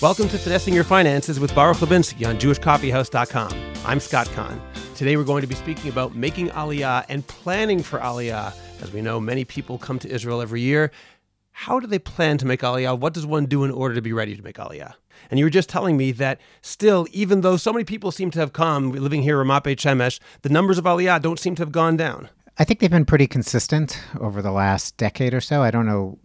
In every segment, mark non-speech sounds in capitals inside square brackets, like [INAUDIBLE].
Welcome to Finessing Your Finances with Baruch Labinsky on JewishCoffeehouse.com. I'm Scott Kahn. Today we're going to be speaking about making Aliyah and planning for Aliyah. As we know, many people come to Israel every year. How do they plan to make Aliyah? What does one do in order to be ready to make Aliyah? And you were just telling me that still, even though so many people seem to have come living here in Ramat Beit Shemesh, the numbers of Aliyah don't seem to have gone down. I think they've been pretty consistent over the last decade or so. I don't know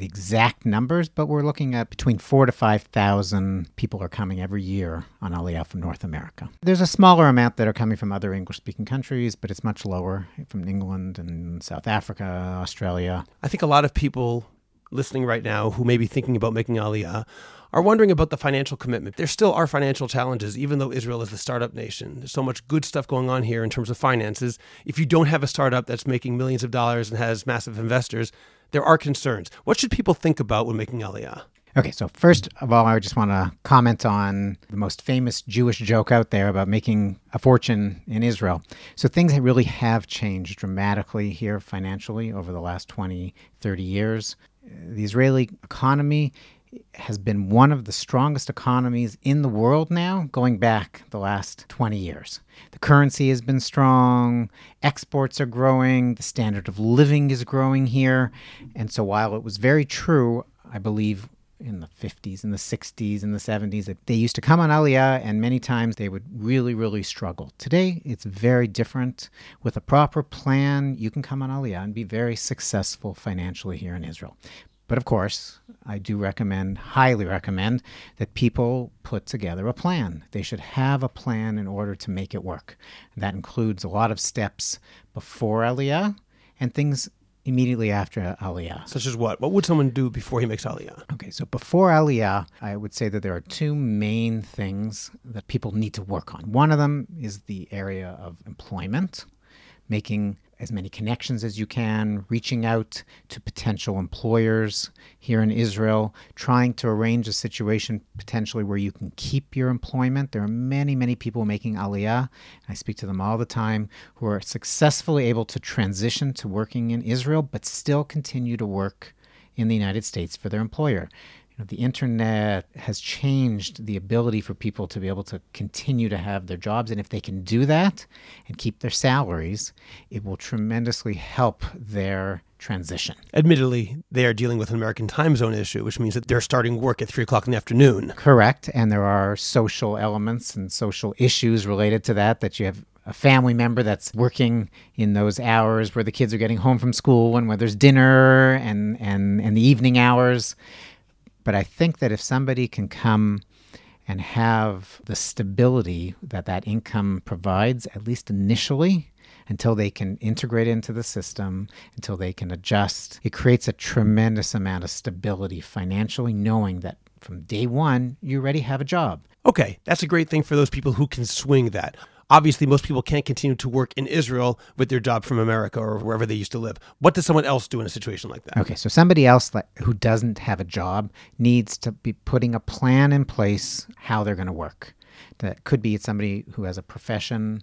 the exact numbers, but we're looking at between four to 5,000 people are coming every year on Aliyah from North America. There's a smaller amount that are coming from other English speaking countries, but it's much lower from England and South Africa, Australia. I think a lot of people listening right now who may be thinking about making Aliyah are wondering about the financial commitment. There still are financial challenges, even though Israel is the startup nation. There's so much good stuff going on here in terms of finances. If you don't have a startup that's making millions of dollars and has massive investors, there are concerns. What should people think about when making Aliyah? Okay, so first of all, I just want to comment on the most famous Jewish joke out there about making a fortune in Israel. So things really have changed dramatically here financially over the last 20, 30 years. The Israeli economy has been one of the strongest economies in the world now, going back the last 20 years. The currency has been strong, exports are growing, the standard of living is growing here. And so, while it was very true, I believe in the 50s and the 60s and the 70s that they used to come on Aliyah and many times they would really, really struggle. Today, it's very different. With a proper plan, you can come on Aliyah and be very successful financially here in Israel. But of course, I do recommend, highly recommend, that people put together a plan. They should have a plan in order to make it work. That includes a lot of steps before Aliyah and things immediately after Aliyah. Such as what? What would someone do before he makes Aliyah? Okay, so before Aliyah, I would say that there are two main things that people need to work on. One of them is the area of employment, making as many connections as you can, reaching out to potential employers here in Israel, trying to arrange a situation potentially where you can keep your employment. There are many, many people making aliyah. I speak to them all the time who are successfully able to transition to working in Israel, but still continue to work in the United States for their employer know, the internet has changed the ability for people to be able to continue to have their jobs. And if they can do that and keep their salaries, it will tremendously help their transition. Admittedly, they are dealing with an American time zone issue, which means that they're starting work at three o'clock in the afternoon. Correct. And there are social elements and social issues related to that, that you have a family member that's working in those hours where the kids are getting home from school and where there's dinner and, and, and the evening hours. But I think that if somebody can come and have the stability that that income provides, at least initially, until they can integrate into the system, until they can adjust, it creates a tremendous amount of stability financially, knowing that from day one, you already have a job. Okay, that's a great thing for those people who can swing that obviously most people can't continue to work in Israel with their job from America or wherever they used to live. What does someone else do in a situation like that? Okay, so somebody else who doesn't have a job needs to be putting a plan in place how they're going to work. That could be somebody who has a profession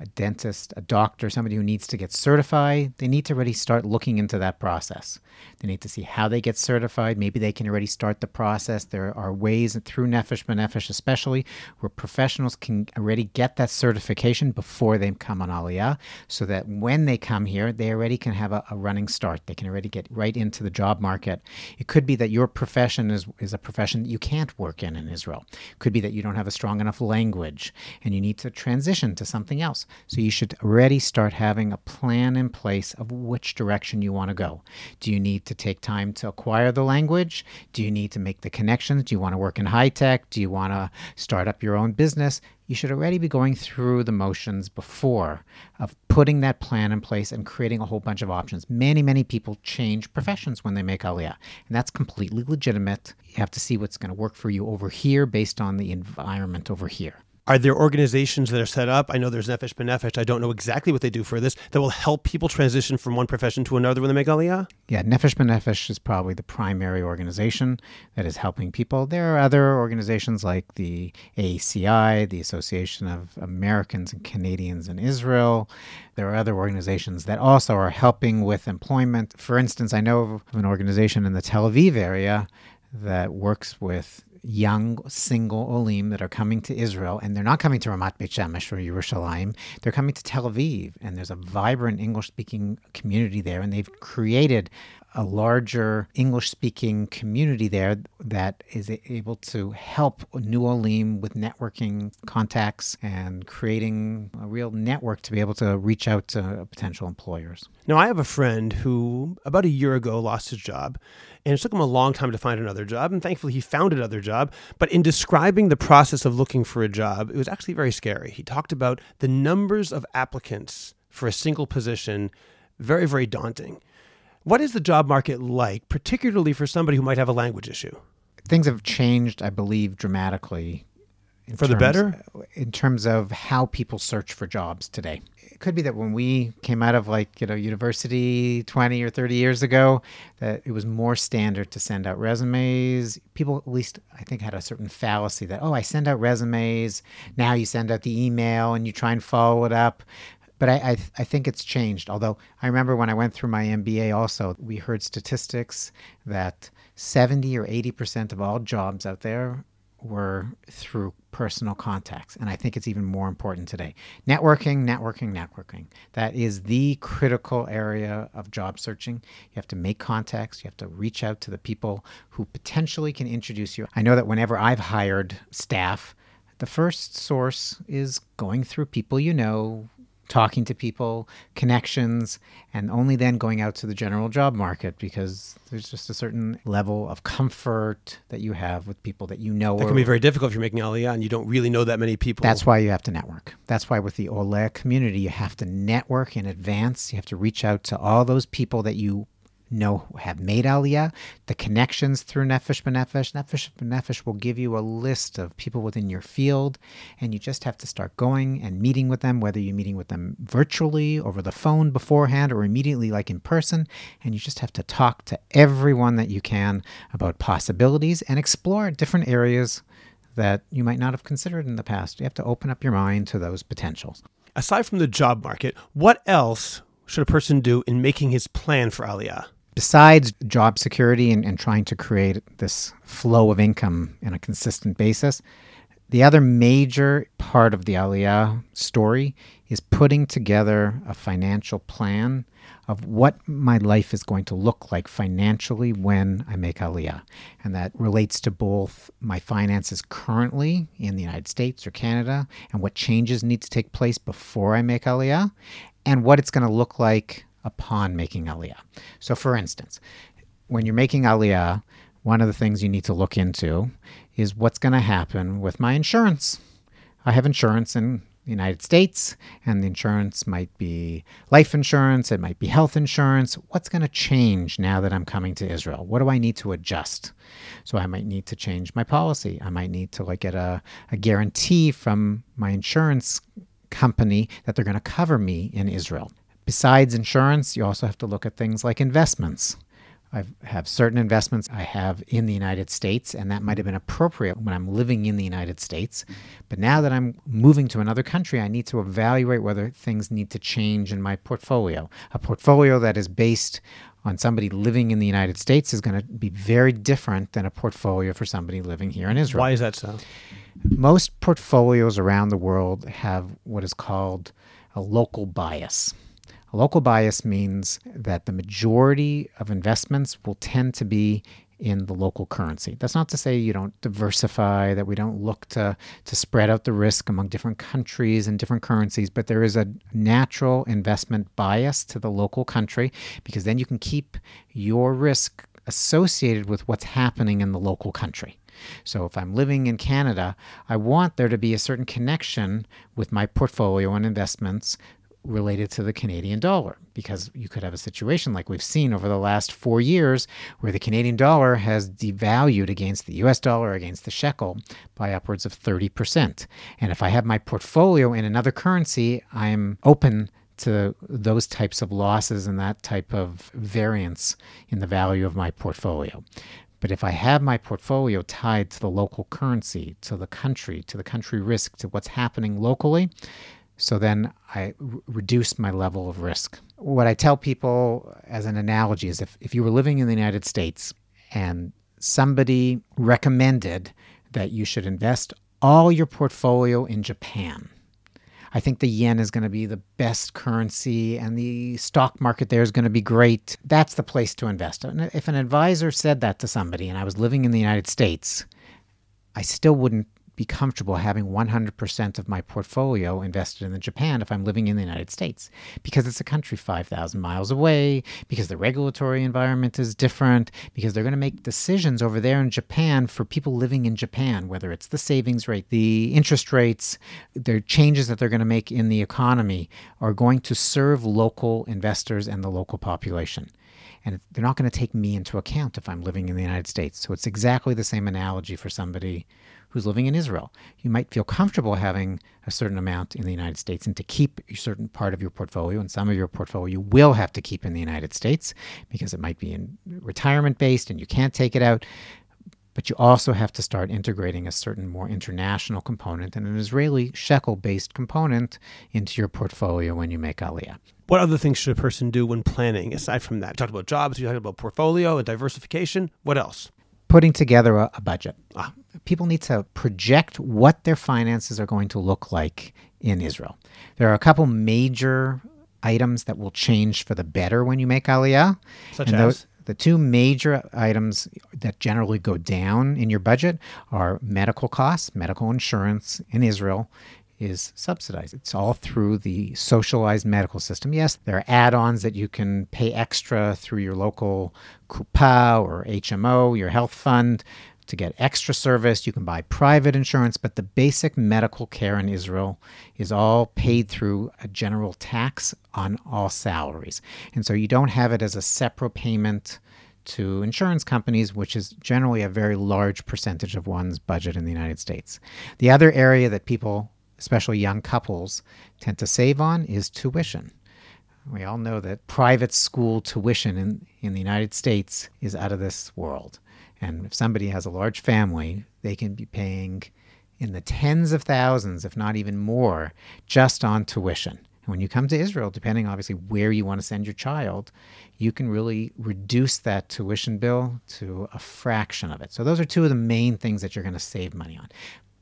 a dentist, a doctor, somebody who needs to get certified, they need to already start looking into that process. They need to see how they get certified. Maybe they can already start the process. There are ways through Nefesh B'Nefesh, especially where professionals can already get that certification before they come on Aliyah, so that when they come here, they already can have a, a running start. They can already get right into the job market. It could be that your profession is, is a profession that you can't work in in Israel. It could be that you don't have a strong enough language and you need to transition to something else. So you should already start having a plan in place of which direction you want to go. Do you need to take time to acquire the language? Do you need to make the connections? Do you want to work in high tech? Do you want to start up your own business? You should already be going through the motions before of putting that plan in place and creating a whole bunch of options. Many, many people change professions when they make Aliyah, and that's completely legitimate. You have to see what's going to work for you over here based on the environment over here. Are there organizations that are set up? I know there's Nefesh B'Nefesh. I don't know exactly what they do for this that will help people transition from one profession to another when they make Aliyah? Yeah, Nefesh B'Nefesh is probably the primary organization that is helping people. There are other organizations like the AACI, the Association of Americans and Canadians in Israel. There are other organizations that also are helping with employment. For instance, I know of an organization in the Tel Aviv area that works with young single Olim that are coming to Israel, and they're not coming to Ramat Beit Shemesh or Yerushalayim. They're coming to Tel Aviv, and there's a vibrant English-speaking community there, and they've created a larger English speaking community there that is able to help New Olim with networking contacts and creating a real network to be able to reach out to potential employers. Now, I have a friend who about a year ago lost his job, and it took him a long time to find another job. And thankfully, he found another job. But in describing the process of looking for a job, it was actually very scary. He talked about the numbers of applicants for a single position, very, very daunting. What is the job market like, particularly for somebody who might have a language issue? Things have changed, I believe, dramatically. For terms, the better? In terms of how people search for jobs today. It could be that when we came out of like, you know, university 20 or 30 years ago, that it was more standard to send out resumes. People at least I think had a certain fallacy that, oh, I send out resumes. Now you send out the email and you try and follow it up but I, I, I think it's changed. Although I remember when I went through my MBA, also we heard statistics that seventy or eighty percent of all jobs out there were through personal contacts. And I think it's even more important today. Networking, networking, networking. That is the critical area of job searching. You have to make contacts, you have to reach out to the people who potentially can introduce you. I know that whenever I've hired staff, the first source is going through people you know, talking to people, connections, and only then going out to the general job market because there's just a certain level of comfort that you have with people that you know. That can be very difficult if you're making Aliyah and you don't really know that many people. That's why you have to network. That's why with the Ole community, you have to network in advance. You have to reach out to all those people that you know have made Aliyah, the connections through Nefesh B'Nefesh. Nefesh B'Nefesh will give you a list of people within your field, and you just have to start going and meeting with them, whether you're meeting with them virtually, over the phone beforehand, or immediately like in person. And you just have to talk to everyone that you can about possibilities and explore different areas that you might not have considered in the past. You have to open up your mind to those potentials. Aside from the job market, what else should a person do in making his plan for Aliyah? Besides job security and, and trying to create this flow of income in a consistent basis, the other major part of the Aliyah story is putting together a financial plan of what my life is going to look like financially when I make Aliyah. And that relates to both my finances currently in the United States or Canada and what changes need to take place before I make Aliyah and what it's going to look like upon making Aliyah. So, for instance, when you're making Aliyah, one of the things you need to look into is what's going to happen with my insurance. I have insurance in the United States, and the insurance might be life insurance, it might be health insurance. What's going to change now that I'm coming to Israel? What do I need to adjust? So I might need to change my policy. I might need to like get a, a guarantee from my insurance company that they're going to cover me in Israel. Besides insurance, you also have to look at things like investments. I have certain investments I have in the United States, and that might have been appropriate when I'm living in the United States. But now that I'm moving to another country, I need to evaluate whether things need to change in my portfolio. A portfolio that is based on somebody living in the United States is going to be very different than a portfolio for somebody living here in Israel. Why is that so? Most portfolios around the world have what is called a local bias. Local bias means that the majority of investments will tend to be in the local currency. That's not to say you don't diversify, that we don't look to, to spread out the risk among different countries and different currencies, but there is a natural investment bias to the local country because then you can keep your risk associated with what's happening in the local country. So if I'm living in Canada, I want there to be a certain connection with my portfolio and investments related to the Canadian dollar because you could have a situation like we've seen over the last four years where the Canadian dollar has devalued against the US dollar, against the shekel by upwards of 30%. And if I have my portfolio in another currency, I'm open to those types of losses and that type of variance in the value of my portfolio. But if I have my portfolio tied to the local currency, to the country, to the country risk, to what's happening locally, so then I r- reduce my level of risk. What I tell people as an analogy is if, if you were living in the United States and somebody recommended that you should invest all your portfolio in Japan. I think the yen is going to be the best currency and the stock market there is going to be great. That's the place to invest. And if an advisor said that to somebody and I was living in the United States, I still wouldn't be comfortable having 100% of my portfolio invested in Japan if I'm living in the United States because it's a country 5,000 miles away, because the regulatory environment is different, because they're going to make decisions over there in Japan for people living in Japan, whether it's the savings rate, the interest rates, the changes that they're going to make in the economy are going to serve local investors and the local population and they're not going to take me into account if I'm living in the United States. So it's exactly the same analogy for somebody who's living in Israel. You might feel comfortable having a certain amount in the United States and to keep a certain part of your portfolio, and some of your portfolio you will have to keep in the United States because it might be in retirement based and you can't take it out. But you also have to start integrating a certain more international component and an Israeli shekel based component into your portfolio when you make Aliyah. What other things should a person do when planning aside from that? You talked about jobs, you talked about portfolio and diversification. What else? Putting together a, a budget. Ah, people need to project what their finances are going to look like in Israel. There are a couple major items that will change for the better when you make Aliyah. Such and as? Those, the two major items that generally go down in your budget are medical costs, medical insurance in Israel is subsidized. It's all through the socialized medical system. Yes, there are add ons that you can pay extra through your local Kupa or HMO, your health fund, to get extra service. You can buy private insurance, but the basic medical care in Israel is all paid through a general tax on all salaries. And so you don't have it as a separate payment to insurance companies, which is generally a very large percentage of one's budget in the United States. The other area that people, especially young couples, tend to save on is tuition. We all know that private school tuition in, in the United States is out of this world. And if somebody has a large family, they can be paying in the tens of thousands, if not even more, just on tuition. And when you come to Israel, depending obviously where you want to send your child, you can really reduce that tuition bill to a fraction of it. So those are two of the main things that you're going to save money on.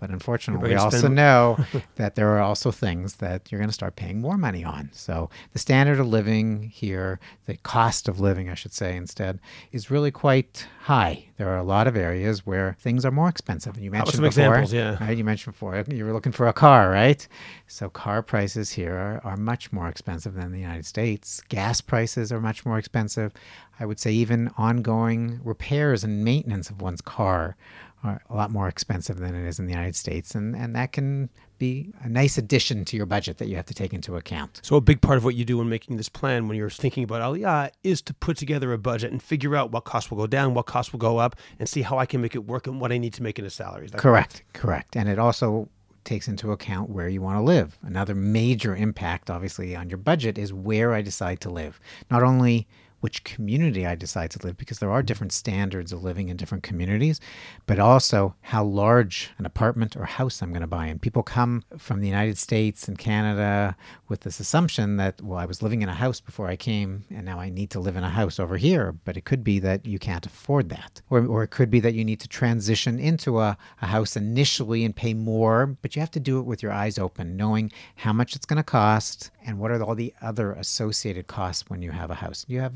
But unfortunately, we also know [LAUGHS] that there are also things that you're going to start paying more money on. So the standard of living here, the cost of living, I should say, instead, is really quite high. There are a lot of areas where things are more expensive. And you mentioned before, examples, yeah. Right? You mentioned before you were looking for a car, right? So car prices here are, are much more expensive than the United States. Gas prices are much more expensive. I would say even ongoing repairs and maintenance of one's car are a lot more expensive than it is in the United States, and and that can be a nice addition to your budget that you have to take into account. So a big part of what you do when making this plan, when you're thinking about oh, Aliyah, is to put together a budget and figure out what costs will go down, what costs will go up, and see how I can make it work and what I need to make in a salary. Correct, correct, correct, and it also takes into account where you want to live. Another major impact, obviously, on your budget is where I decide to live. Not only which community I decide to live because there are different standards of living in different communities, but also how large an apartment or house I'm going to buy. And people come from the United States and Canada with this assumption that, well, I was living in a house before I came and now I need to live in a house over here. But it could be that you can't afford that. Or, or it could be that you need to transition into a, a house initially and pay more, but you have to do it with your eyes open, knowing how much it's going to cost and what are all the other associated costs when you have a house. You have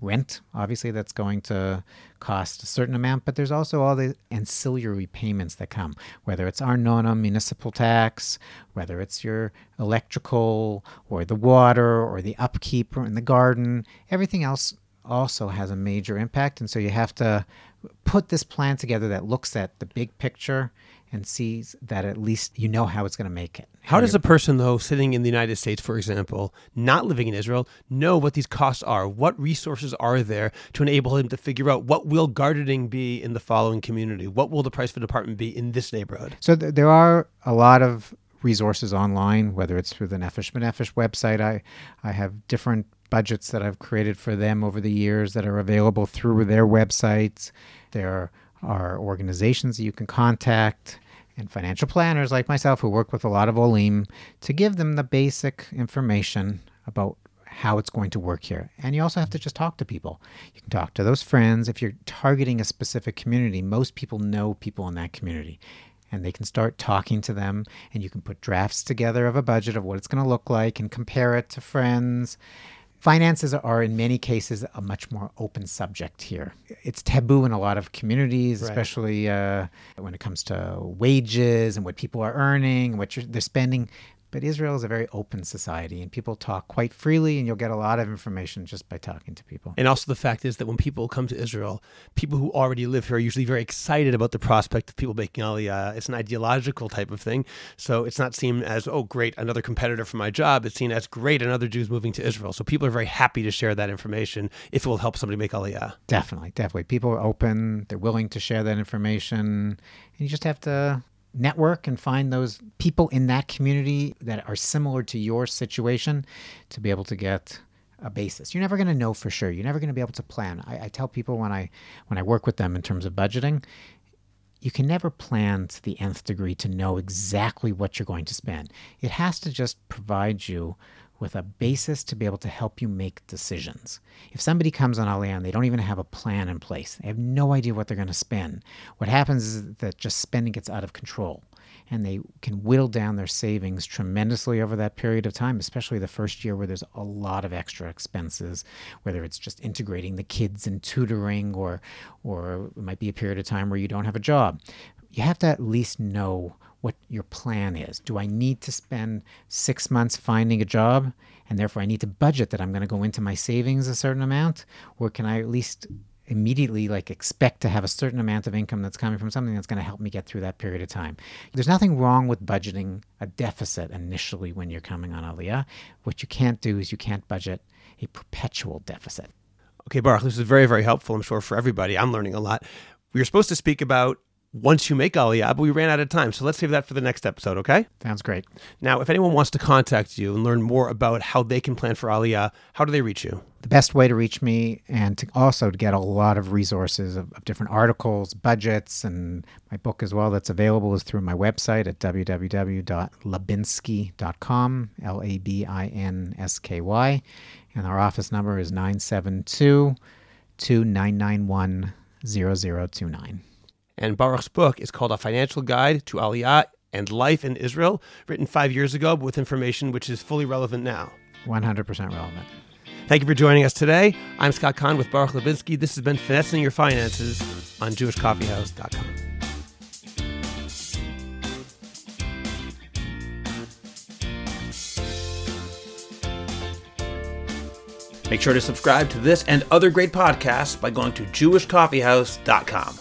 rent, obviously, that's going to cost a certain amount, but there's also all the ancillary payments that come, whether it's Arnona municipal tax, whether it's your electrical or the water or the upkeep in the garden, everything else also has a major impact. And so you have to put this plan together that looks at the big picture and sees that at least you know how it's going to make it. How does a person, though, sitting in the United States, for example, not living in Israel, know what these costs are? What resources are there to enable him to figure out what will gardening be in the following community? What will the price for the apartment be in this neighborhood? So th- there are a lot of resources online, whether it's through the Nefesh B'Nefesh website. I, I have different budgets that I've created for them over the years that are available through their websites. There are organizations that you can contact and financial planners like myself who work with a lot of Olim to give them the basic information about how it's going to work here. And you also have to just talk to people. You can talk to those friends. If you're targeting a specific community, most people know people in that community. And they can start talking to them, and you can put drafts together of a budget of what it's going to look like and compare it to friends. Finances are, in many cases, a much more open subject here. It's taboo in a lot of communities, Right. especially uh, when it comes to wages and what people are earning, what you're, they're spending. But Israel is a very open society, and people talk quite freely, and you'll get a lot of information just by talking to people. And also, the fact is that when people come to Israel, people who already live here are usually very excited about the prospect of people making Aliyah. Uh, it's an ideological type of thing. So it's not seen as, oh, great, another competitor for my job. It's seen as, great, another Jew's moving to Israel. So people are very happy to share that information if it will help somebody make Aliyah. Definitely, definitely. People are open, they're willing to share that information, and you just have to network and find those people in that community that are similar to your situation to be able to get a basis. You're never going to know for sure. You're never going to be able to plan. I, I tell people when I when I work with them in terms of budgeting, you can never plan to the nth degree to know exactly what you're going to spend. It has to just provide you with a basis to be able to help you make decisions. If somebody comes on Aliyah they don't even have a plan in place, they have no idea what they're going to spend, what happens is that just spending gets out of control. And they can whittle down their savings tremendously over that period of time, especially the first year where there's a lot of extra expenses, whether it's just integrating the kids and tutoring, or, or it might be a period of time where you don't have a job. You have to at least know what your plan is. Do I need to spend six months finding a job and therefore I need to budget that I'm going to go into my savings a certain amount? Or can I at least immediately like expect to have a certain amount of income that's coming from something that's going to help me get through that period of time? There's nothing wrong with budgeting a deficit initially when you're coming on Aliyah. What you can't do is you can't budget a perpetual deficit. Okay, Baruch, this is very, very helpful, I'm sure, for everybody. I'm learning a lot. We were supposed to speak about once you make Aliyah, but we ran out of time. So let's save that for the next episode, okay? Sounds great. Now, if anyone wants to contact you and learn more about how they can plan for Aliyah, uh, how do they reach you? the best way to reach me and to also to get a lot of resources of, of different articles, budgets, and my book as well that's available is through my website at www.labinsky.com, L A B I N S K Y. And our office number is 972 2991 0029. And Baruch's book is called A Financial Guide to Aliyah and Life in Israel, written five years ago, with information which is fully relevant now. 100% relevant. Thank you for joining us today. I'm Scott Kahn with Baruch Labinsky. This has been Finessing Your Finances on JewishCoffeehouse.com. Make sure to subscribe to this and other great podcasts by going to JewishCoffeehouse.com.